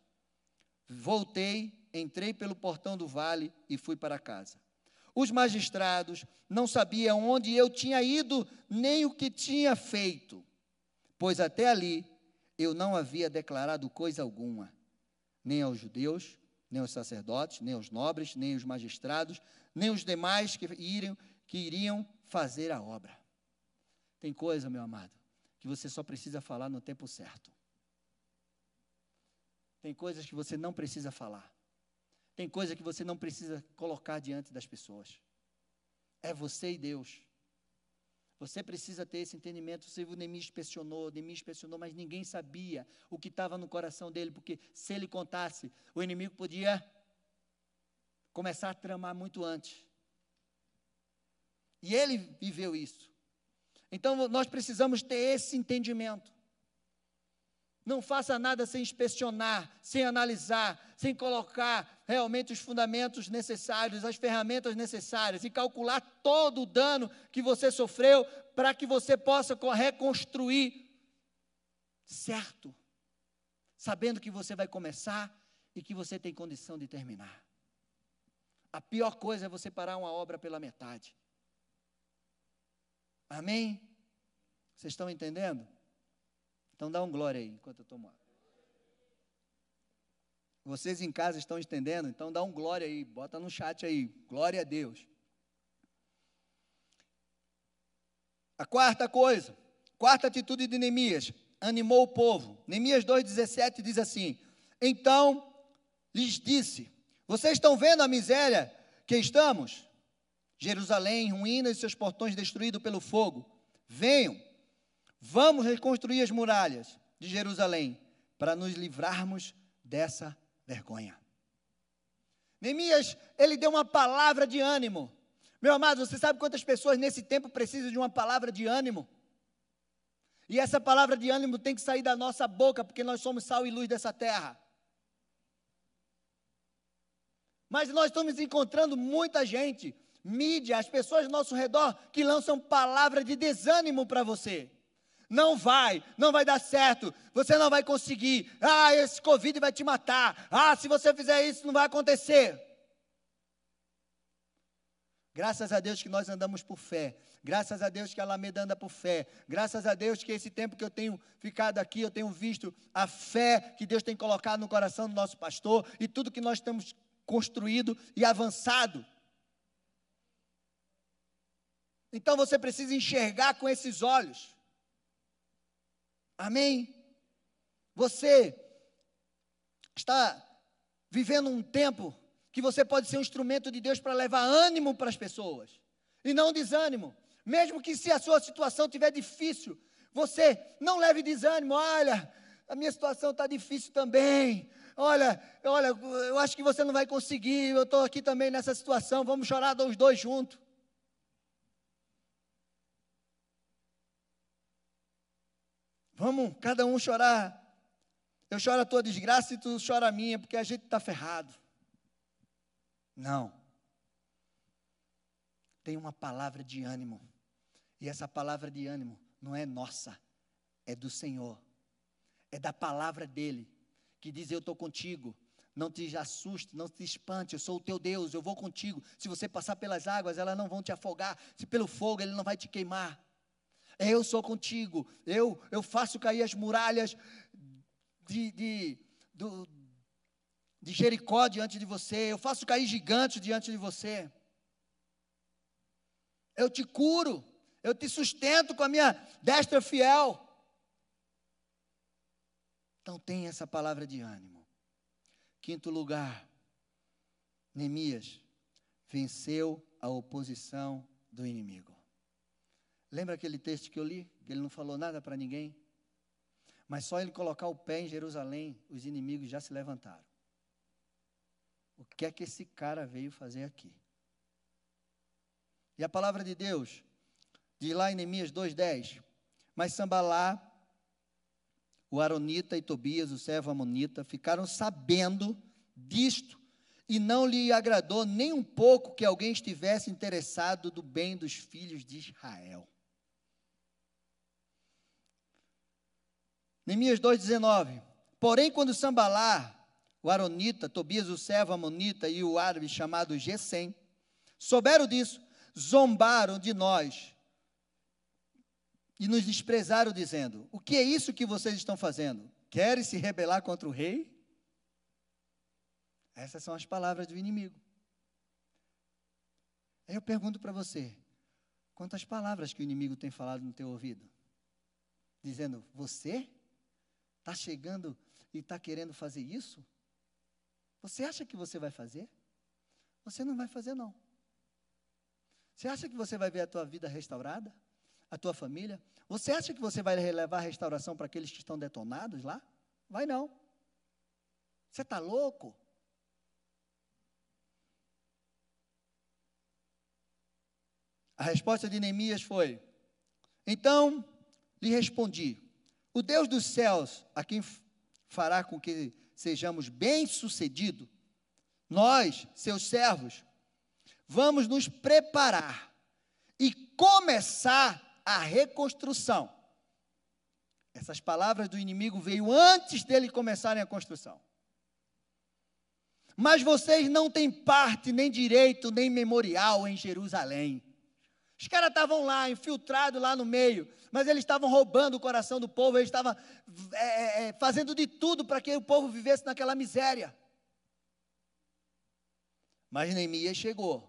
Voltei, entrei pelo portão do vale e fui para casa. Os magistrados não sabiam onde eu tinha ido, nem o que tinha feito, pois até ali eu não havia declarado coisa alguma, nem aos judeus, nem aos sacerdotes, nem aos nobres, nem aos magistrados, nem os demais que iriam, que iriam fazer a obra. Tem coisa, meu amado, que você só precisa falar no tempo certo. Tem coisas que você não precisa falar. Tem coisa que você não precisa colocar diante das pessoas. É você e Deus. Você precisa ter esse entendimento. Você viu, Neemias inspecionou, Neemias inspecionou, mas ninguém sabia o que estava no coração dele, porque se ele contasse, o inimigo podia começar a tramar muito antes. E ele viveu isso. Então nós precisamos ter esse entendimento. Não faça nada sem inspecionar, sem analisar, sem colocar realmente os fundamentos necessários, as ferramentas necessárias e calcular todo o dano que você sofreu para que você possa reconstruir certo, sabendo que você vai começar e que você tem condição de terminar. A pior coisa é você parar uma obra pela metade. Amém? Vocês estão entendendo? Então dá um glória aí, enquanto eu tomo água. Vocês em casa estão entendendo? Então dá um glória aí, bota no chat aí. Glória a Deus. A quarta coisa, quarta atitude de Neemias, animou o povo. Neemias 2,17 diz assim: Então lhes disse: Vocês estão vendo a miséria que estamos? Jerusalém, ruínas e seus portões destruídos pelo fogo. Venham, Vamos reconstruir as muralhas de Jerusalém para nos livrarmos dessa vergonha. Neemias, ele deu uma palavra de ânimo. Meu amado, você sabe quantas pessoas nesse tempo precisam de uma palavra de ânimo? E essa palavra de ânimo tem que sair da nossa boca, porque nós somos sal e luz dessa terra. Mas nós estamos encontrando muita gente, mídia, as pessoas ao nosso redor, que lançam palavra de desânimo para você. Não vai, não vai dar certo, você não vai conseguir. Ah, esse Covid vai te matar. Ah, se você fizer isso, não vai acontecer. Graças a Deus que nós andamos por fé. Graças a Deus que a Alameda anda por fé. Graças a Deus que esse tempo que eu tenho ficado aqui, eu tenho visto a fé que Deus tem colocado no coração do nosso pastor e tudo que nós temos construído e avançado. Então você precisa enxergar com esses olhos. Amém? Você está vivendo um tempo que você pode ser um instrumento de Deus para levar ânimo para as pessoas e não desânimo. Mesmo que se a sua situação estiver difícil, você não leve desânimo. Olha, a minha situação está difícil também. Olha, olha, eu acho que você não vai conseguir. Eu estou aqui também nessa situação. Vamos chorar os dois juntos. Vamos cada um chorar. Eu choro a tua desgraça e tu chora a minha, porque a gente está ferrado. Não. Tem uma palavra de ânimo. E essa palavra de ânimo não é nossa, é do Senhor. É da palavra dele, que diz: Eu estou contigo. Não te assuste, não te espante, eu sou o teu Deus, eu vou contigo. Se você passar pelas águas, elas não vão te afogar. Se pelo fogo, ele não vai te queimar. Eu sou contigo. Eu, eu faço cair as muralhas de, de, do, de Jericó diante de você. Eu faço cair gigantes diante de você. Eu te curo. Eu te sustento com a minha destra fiel. Então tem essa palavra de ânimo. Quinto lugar, Neemias venceu a oposição do inimigo. Lembra aquele texto que eu li? Que ele não falou nada para ninguém? Mas só ele colocar o pé em Jerusalém, os inimigos já se levantaram. O que é que esse cara veio fazer aqui? E a palavra de Deus, diz lá em Neemias 2,10: Mas Sambalá, o Aronita e Tobias, o servo Amonita, ficaram sabendo disto e não lhe agradou nem um pouco que alguém estivesse interessado do bem dos filhos de Israel. Neemias 2,19. Porém, quando Sambalá, o Aronita, Tobias, o servo Amonita e o árabe chamado Gesem, souberam disso, zombaram de nós e nos desprezaram, dizendo: O que é isso que vocês estão fazendo? Querem se rebelar contra o rei? Essas são as palavras do inimigo. Aí eu pergunto para você: quantas palavras que o inimigo tem falado no teu ouvido? Dizendo, você está chegando e está querendo fazer isso? Você acha que você vai fazer? Você não vai fazer, não. Você acha que você vai ver a tua vida restaurada? A tua família? Você acha que você vai levar a restauração para aqueles que estão detonados lá? Vai não. Você está louco? A resposta de Neemias foi: Então lhe respondi: O Deus dos céus, a quem fará com que sejamos bem-sucedidos, nós, seus servos, vamos nos preparar e começar a reconstrução. Essas palavras do inimigo veio antes dele começarem a construção. Mas vocês não têm parte, nem direito, nem memorial em Jerusalém. Os caras estavam lá, infiltrados lá no meio, mas eles estavam roubando o coração do povo, eles estavam é, é, é, fazendo de tudo para que o povo vivesse naquela miséria. Mas Neemias chegou,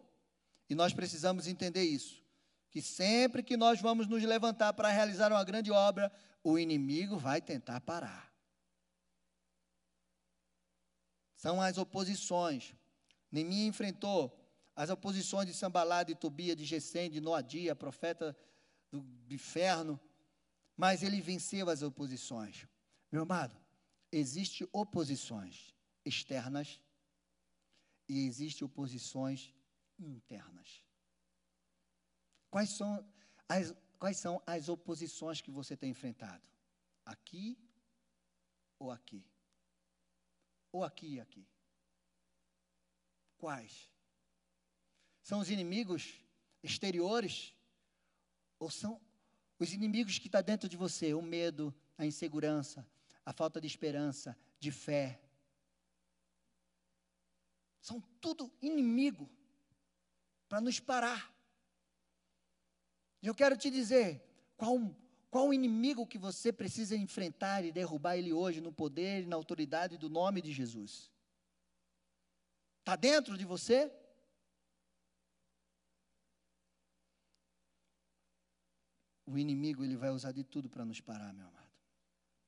e nós precisamos entender isso que sempre que nós vamos nos levantar para realizar uma grande obra, o inimigo vai tentar parar. São as oposições. Neemias enfrentou as oposições de Sambalá, de Tobia, de Gesem, de Noadia, profeta do inferno, mas ele venceu as oposições. Meu amado, existem oposições externas e existem oposições internas. Quais são as, quais são as oposições que você tem enfrentado? Aqui ou aqui? Ou aqui e aqui? Quais? São os inimigos exteriores? Ou são os inimigos que estão tá dentro de você? O medo, a insegurança, a falta de esperança, de fé. São tudo inimigo para nos parar. E eu quero te dizer, qual, qual o inimigo que você precisa enfrentar e derrubar ele hoje no poder e na autoridade do nome de Jesus? Está dentro de você? O inimigo ele vai usar de tudo para nos parar, meu amado.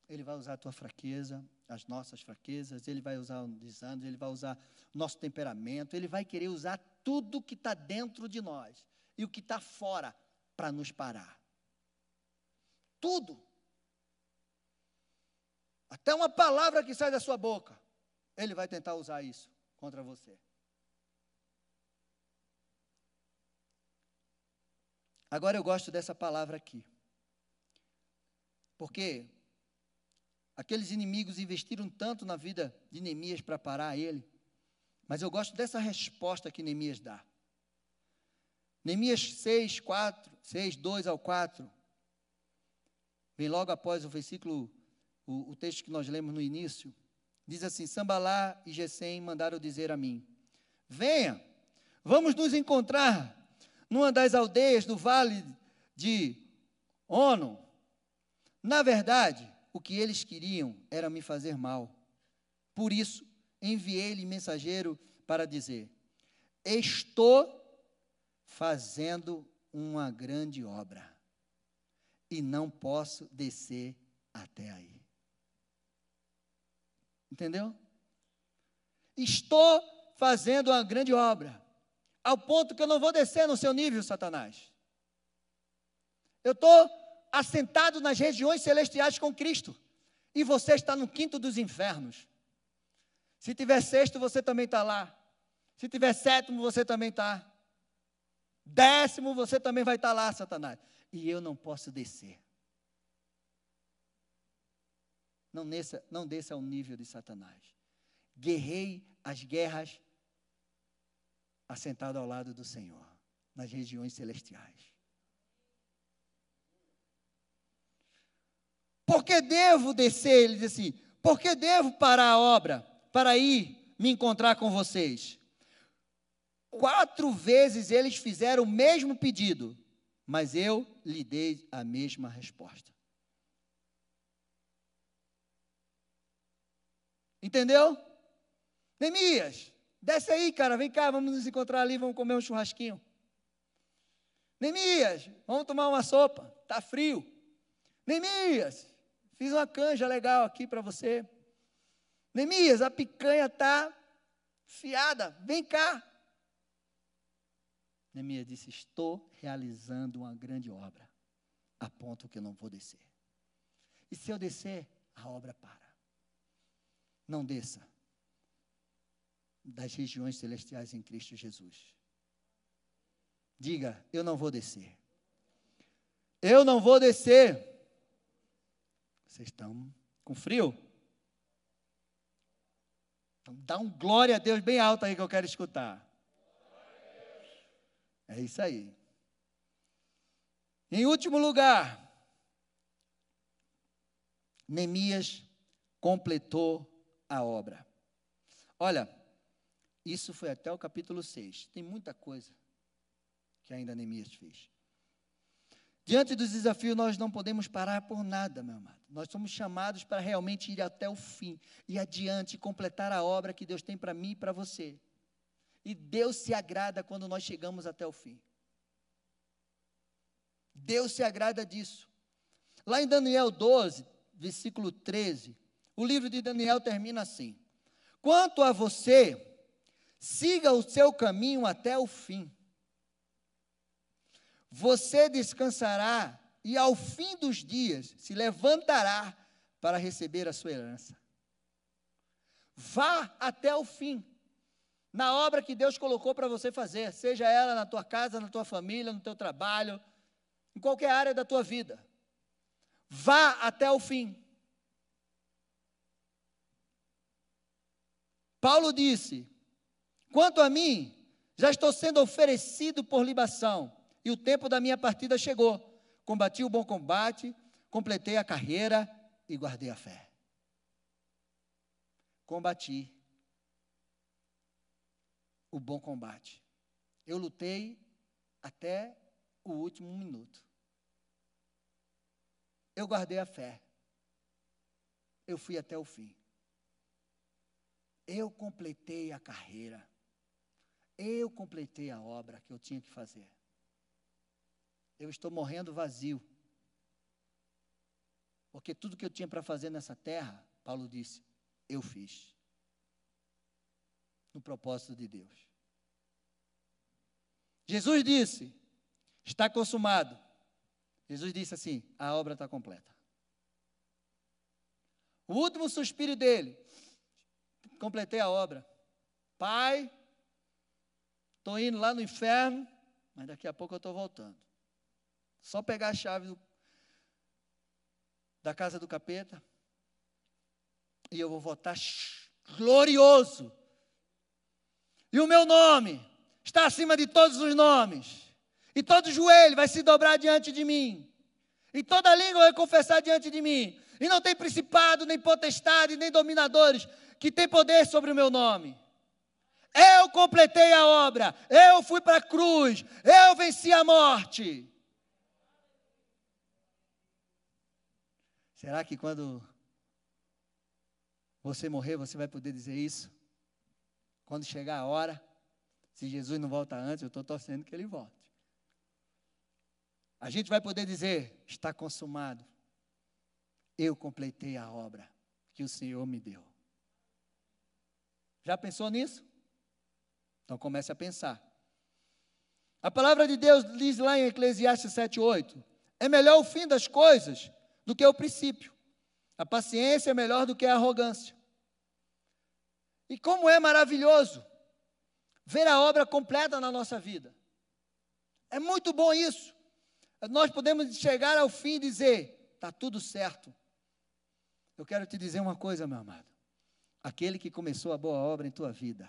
Ele vai usar a tua fraqueza, as nossas fraquezas, ele vai usar o desânimo, ele vai usar o nosso temperamento, ele vai querer usar tudo que está dentro de nós e o que está fora para nos parar. Tudo. Até uma palavra que sai da sua boca, ele vai tentar usar isso contra você. Agora eu gosto dessa palavra aqui. Porque aqueles inimigos investiram tanto na vida de Neemias para parar ele. Mas eu gosto dessa resposta que Neemias dá. Neemias 6, 4, 6, 2 ao 4. Vem logo após o versículo, o, o texto que nós lemos no início. Diz assim: Sambalá e Gesem mandaram dizer a mim: Venha, vamos nos encontrar numa das aldeias do vale de Ono. Na verdade, o que eles queriam era me fazer mal. Por isso, enviei-lhe mensageiro para dizer: Estou fazendo uma grande obra e não posso descer até aí. Entendeu? Estou fazendo uma grande obra, ao ponto que eu não vou descer no seu nível, Satanás. Eu estou assentado nas regiões celestiais com Cristo, e você está no quinto dos infernos. Se tiver sexto, você também está lá. Se tiver sétimo, você também está. Décimo, você também vai estar lá, Satanás. E eu não posso descer. não desça, não desça ao nível de Satanás. Guerrei as guerras assentado ao lado do Senhor, nas regiões celestiais. Por que devo descer? Ele diz assim: por que devo parar a obra para ir me encontrar com vocês? Quatro vezes eles fizeram o mesmo pedido, mas eu lhe dei a mesma resposta. Entendeu? Neemias, desce aí, cara, vem cá, vamos nos encontrar ali, vamos comer um churrasquinho. Neemias, vamos tomar uma sopa, tá frio. Neemias, fiz uma canja legal aqui para você. Neemias, a picanha tá fiada, vem cá. Neemias disse: Estou realizando uma grande obra, a ponto que eu não vou descer. E se eu descer, a obra para não desça das regiões celestiais em Cristo Jesus. Diga, eu não vou descer. Eu não vou descer. Vocês estão com frio? Então dá um glória a Deus bem alto aí que eu quero escutar. É isso aí. Em último lugar, Neemias completou a obra. Olha, isso foi até o capítulo 6. Tem muita coisa que ainda Neemias fez. Diante dos desafios, nós não podemos parar por nada, meu amado. Nós somos chamados para realmente ir até o fim, ir adiante, completar a obra que Deus tem para mim e para você. E Deus se agrada quando nós chegamos até o fim. Deus se agrada disso. Lá em Daniel 12, versículo 13, o livro de Daniel termina assim: Quanto a você, siga o seu caminho até o fim. Você descansará e ao fim dos dias se levantará para receber a sua herança. Vá até o fim. Na obra que Deus colocou para você fazer, seja ela na tua casa, na tua família, no teu trabalho, em qualquer área da tua vida. Vá até o fim. Paulo disse: Quanto a mim, já estou sendo oferecido por libação, e o tempo da minha partida chegou. Combati o bom combate, completei a carreira e guardei a fé. Combati o bom combate. Eu lutei até o último minuto. Eu guardei a fé. Eu fui até o fim. Eu completei a carreira. Eu completei a obra que eu tinha que fazer. Eu estou morrendo vazio. Porque tudo que eu tinha para fazer nessa terra, Paulo disse, eu fiz. No propósito de Deus. Jesus disse: está consumado. Jesus disse assim: a obra está completa. O último suspiro dele completei a obra. Pai, estou indo lá no inferno, mas daqui a pouco eu estou voltando. Só pegar a chave do, da casa do capeta e eu vou voltar glorioso. E o meu nome está acima de todos os nomes. E todo joelho vai se dobrar diante de mim. E toda língua vai confessar diante de mim. E não tem principado, nem potestade, nem dominadores que tem poder sobre o meu nome. Eu completei a obra, eu fui para a cruz, eu venci a morte. Será que quando você morrer, você vai poder dizer isso? Quando chegar a hora, se Jesus não volta antes, eu estou torcendo que ele volte. A gente vai poder dizer: está consumado. Eu completei a obra que o Senhor me deu. Já pensou nisso? Então comece a pensar. A palavra de Deus diz lá em Eclesiastes 7:8: É melhor o fim das coisas do que o princípio. A paciência é melhor do que a arrogância. E como é maravilhoso ver a obra completa na nossa vida. É muito bom isso. Nós podemos chegar ao fim e dizer: está tudo certo. Eu quero te dizer uma coisa, meu amado. Aquele que começou a boa obra em tua vida,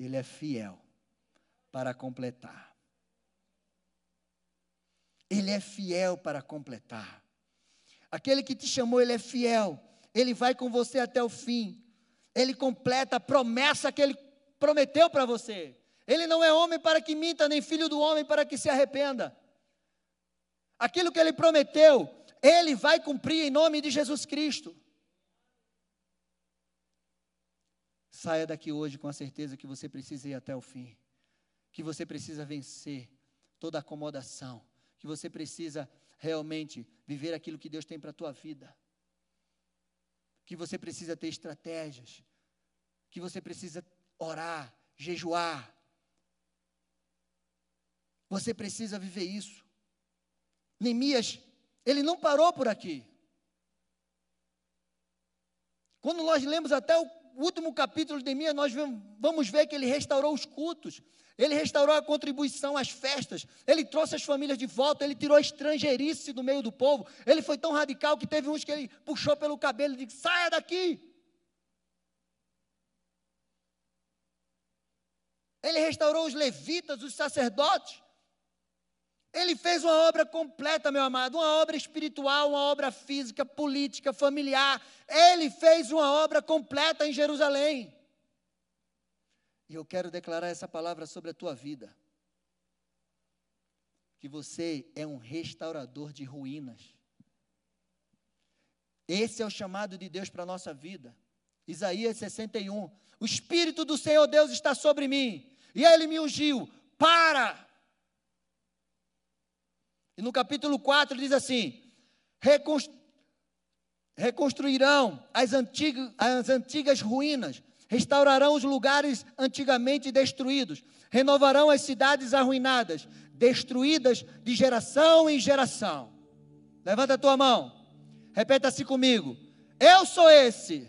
ele é fiel para completar. Ele é fiel para completar. Aquele que te chamou, ele é fiel. Ele vai com você até o fim. Ele completa a promessa que ele prometeu para você. Ele não é homem para que minta, nem filho do homem para que se arrependa. Aquilo que ele prometeu, ele vai cumprir em nome de Jesus Cristo. Saia daqui hoje com a certeza que você precisa ir até o fim, que você precisa vencer toda acomodação, que você precisa realmente viver aquilo que Deus tem para a tua vida, que você precisa ter estratégias, que você precisa orar, jejuar. Você precisa viver isso. Neemias, ele não parou por aqui. Quando nós lemos até o último capítulo de Neemias, nós vamos ver que ele restaurou os cultos, ele restaurou a contribuição às festas, ele trouxe as famílias de volta, ele tirou a estrangeirice do meio do povo. Ele foi tão radical que teve uns que ele puxou pelo cabelo e disse: saia daqui. Ele restaurou os levitas, os sacerdotes. Ele fez uma obra completa, meu amado, uma obra espiritual, uma obra física, política, familiar. Ele fez uma obra completa em Jerusalém. E eu quero declarar essa palavra sobre a tua vida. Que você é um restaurador de ruínas. Esse é o chamado de Deus para a nossa vida. Isaías 61. O Espírito do Senhor Deus está sobre mim, e ele me ungiu para e no capítulo 4 diz assim: reconstruirão as antigas, as antigas ruínas, restaurarão os lugares antigamente destruídos, renovarão as cidades arruinadas, destruídas de geração em geração. Levanta a tua mão, repeta assim comigo: Eu sou esse,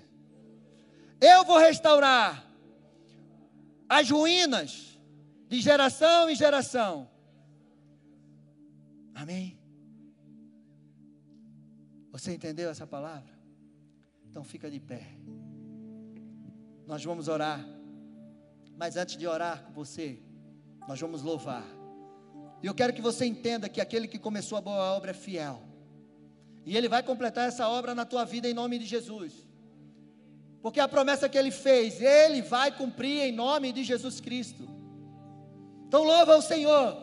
eu vou restaurar as ruínas de geração em geração Amém? Você entendeu essa palavra? Então fica de pé. Nós vamos orar. Mas antes de orar com você, nós vamos louvar. E eu quero que você entenda que aquele que começou a boa obra é fiel. E ele vai completar essa obra na tua vida em nome de Jesus. Porque a promessa que ele fez, ele vai cumprir em nome de Jesus Cristo. Então louva o Senhor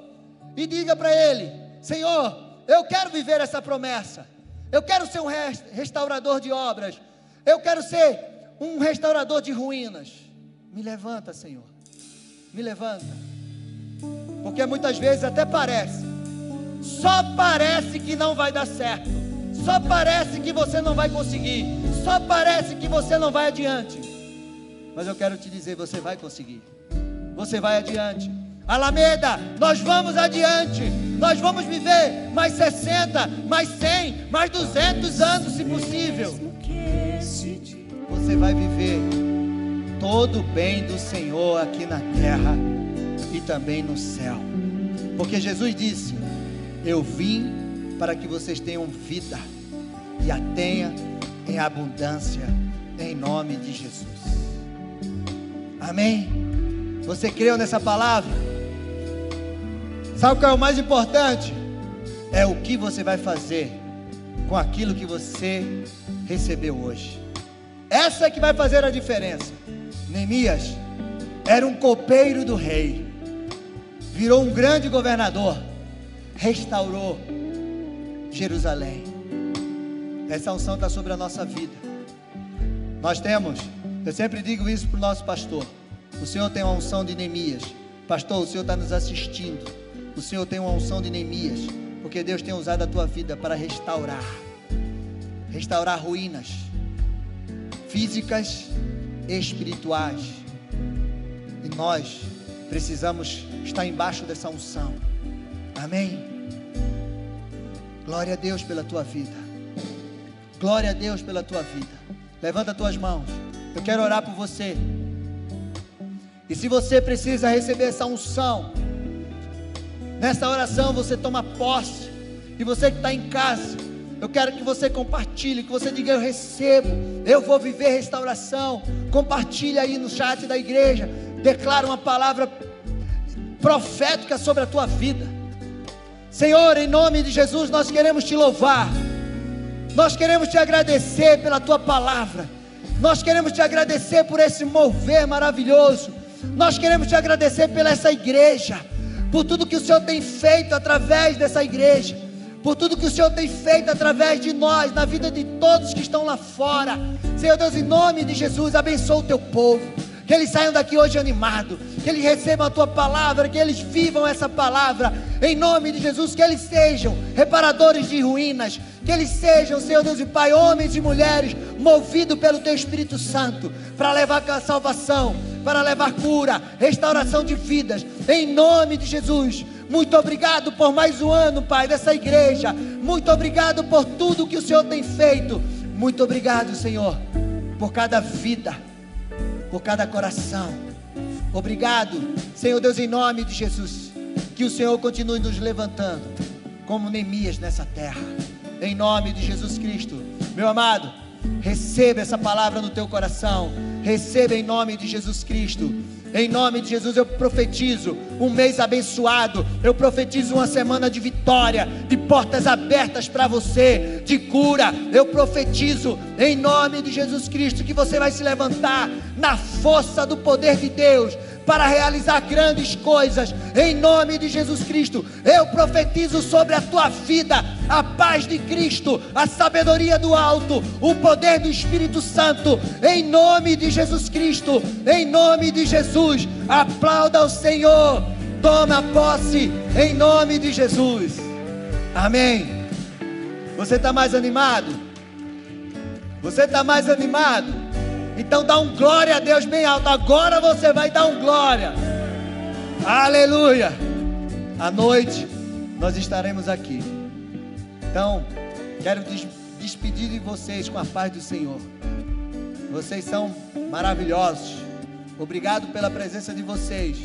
e diga para ele: Senhor, eu quero viver essa promessa. Eu quero ser um restaurador de obras. Eu quero ser um restaurador de ruínas. Me levanta, Senhor. Me levanta. Porque muitas vezes até parece, só parece que não vai dar certo. Só parece que você não vai conseguir. Só parece que você não vai adiante. Mas eu quero te dizer, você vai conseguir. Você vai adiante. Alameda, nós vamos adiante. Nós vamos viver mais 60, mais 100, mais 200 anos, se possível. Você vai viver todo o bem do Senhor aqui na terra e também no céu. Porque Jesus disse: Eu vim para que vocês tenham vida e a tenha em abundância, em nome de Jesus. Amém? Você creu nessa palavra? Sabe o que é o mais importante? É o que você vai fazer com aquilo que você recebeu hoje. Essa é que vai fazer a diferença. Neemias era um copeiro do rei, virou um grande governador, restaurou Jerusalém. Essa unção está sobre a nossa vida. Nós temos, eu sempre digo isso para o nosso pastor. O Senhor tem uma unção de Neemias. Pastor, o Senhor está nos assistindo. O Senhor tem uma unção de Neemias, porque Deus tem usado a tua vida para restaurar restaurar ruínas físicas e espirituais. E nós precisamos estar embaixo dessa unção. Amém. Glória a Deus pela tua vida. Glória a Deus pela tua vida. Levanta as tuas mãos. Eu quero orar por você. E se você precisa receber essa unção, Nessa oração você toma posse. E você que está em casa, Eu quero que você compartilhe, que você diga: Eu recebo, eu vou viver restauração. Compartilhe aí no chat da igreja. Declara uma palavra profética sobre a tua vida. Senhor, em nome de Jesus, nós queremos te louvar. Nós queremos te agradecer pela tua palavra. Nós queremos te agradecer por esse mover maravilhoso. Nós queremos te agradecer pela essa igreja, por tudo que o Senhor tem feito através dessa igreja, por tudo que o Senhor tem feito através de nós, na vida de todos que estão lá fora. Senhor Deus, em nome de Jesus, abençoa o teu povo. Que eles saiam daqui hoje animados, que eles recebam a tua palavra, que eles vivam essa palavra, em nome de Jesus, que eles sejam reparadores de ruínas, que eles sejam, Senhor Deus e Pai, homens e mulheres movidos pelo Teu Espírito Santo para levar a salvação, para levar cura, restauração de vidas, em nome de Jesus. Muito obrigado por mais um ano, Pai, dessa igreja. Muito obrigado por tudo que o Senhor tem feito. Muito obrigado, Senhor, por cada vida, por cada coração. Obrigado, Senhor Deus, em nome de Jesus. Que o Senhor continue nos levantando, como Neemias nessa terra em nome de Jesus Cristo. Meu amado, receba essa palavra no teu coração, receba em nome de Jesus Cristo. Em nome de Jesus eu profetizo um mês abençoado. Eu profetizo uma semana de vitória, de portas abertas para você, de cura. Eu profetizo em nome de Jesus Cristo que você vai se levantar na força do poder de Deus para realizar grandes coisas, em nome de Jesus Cristo. Eu profetizo sobre a tua vida a paz de Cristo, a sabedoria do alto, o poder do Espírito Santo, em nome de Jesus Cristo, em nome de Jesus. Aplauda o Senhor, toma posse, em nome de Jesus. Amém. Você está mais animado? Você está mais animado? Então dá um glória a Deus bem alto. Agora você vai dar um glória. Aleluia. À noite nós estaremos aqui. Então, quero des despedir de vocês com a paz do Senhor. Vocês são maravilhosos. Obrigado pela presença de vocês.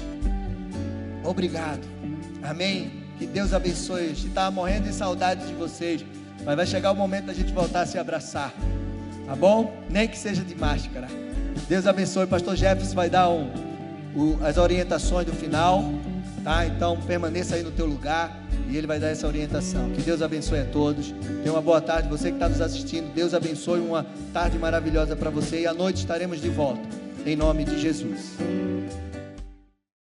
Obrigado. Amém. Que Deus abençoe. A gente estava morrendo de saudade de vocês. Mas vai chegar o momento da gente voltar a se abraçar. Tá bom? Nem que seja de máscara. Deus abençoe. Pastor Jefferson vai dar um, as orientações do final. Tá? Então permaneça aí no teu lugar e ele vai dar essa orientação. Que Deus abençoe a todos. Tenha uma boa tarde. Você que está nos assistindo, Deus abençoe. Uma tarde maravilhosa para você. E à noite estaremos de volta. Em nome de Jesus.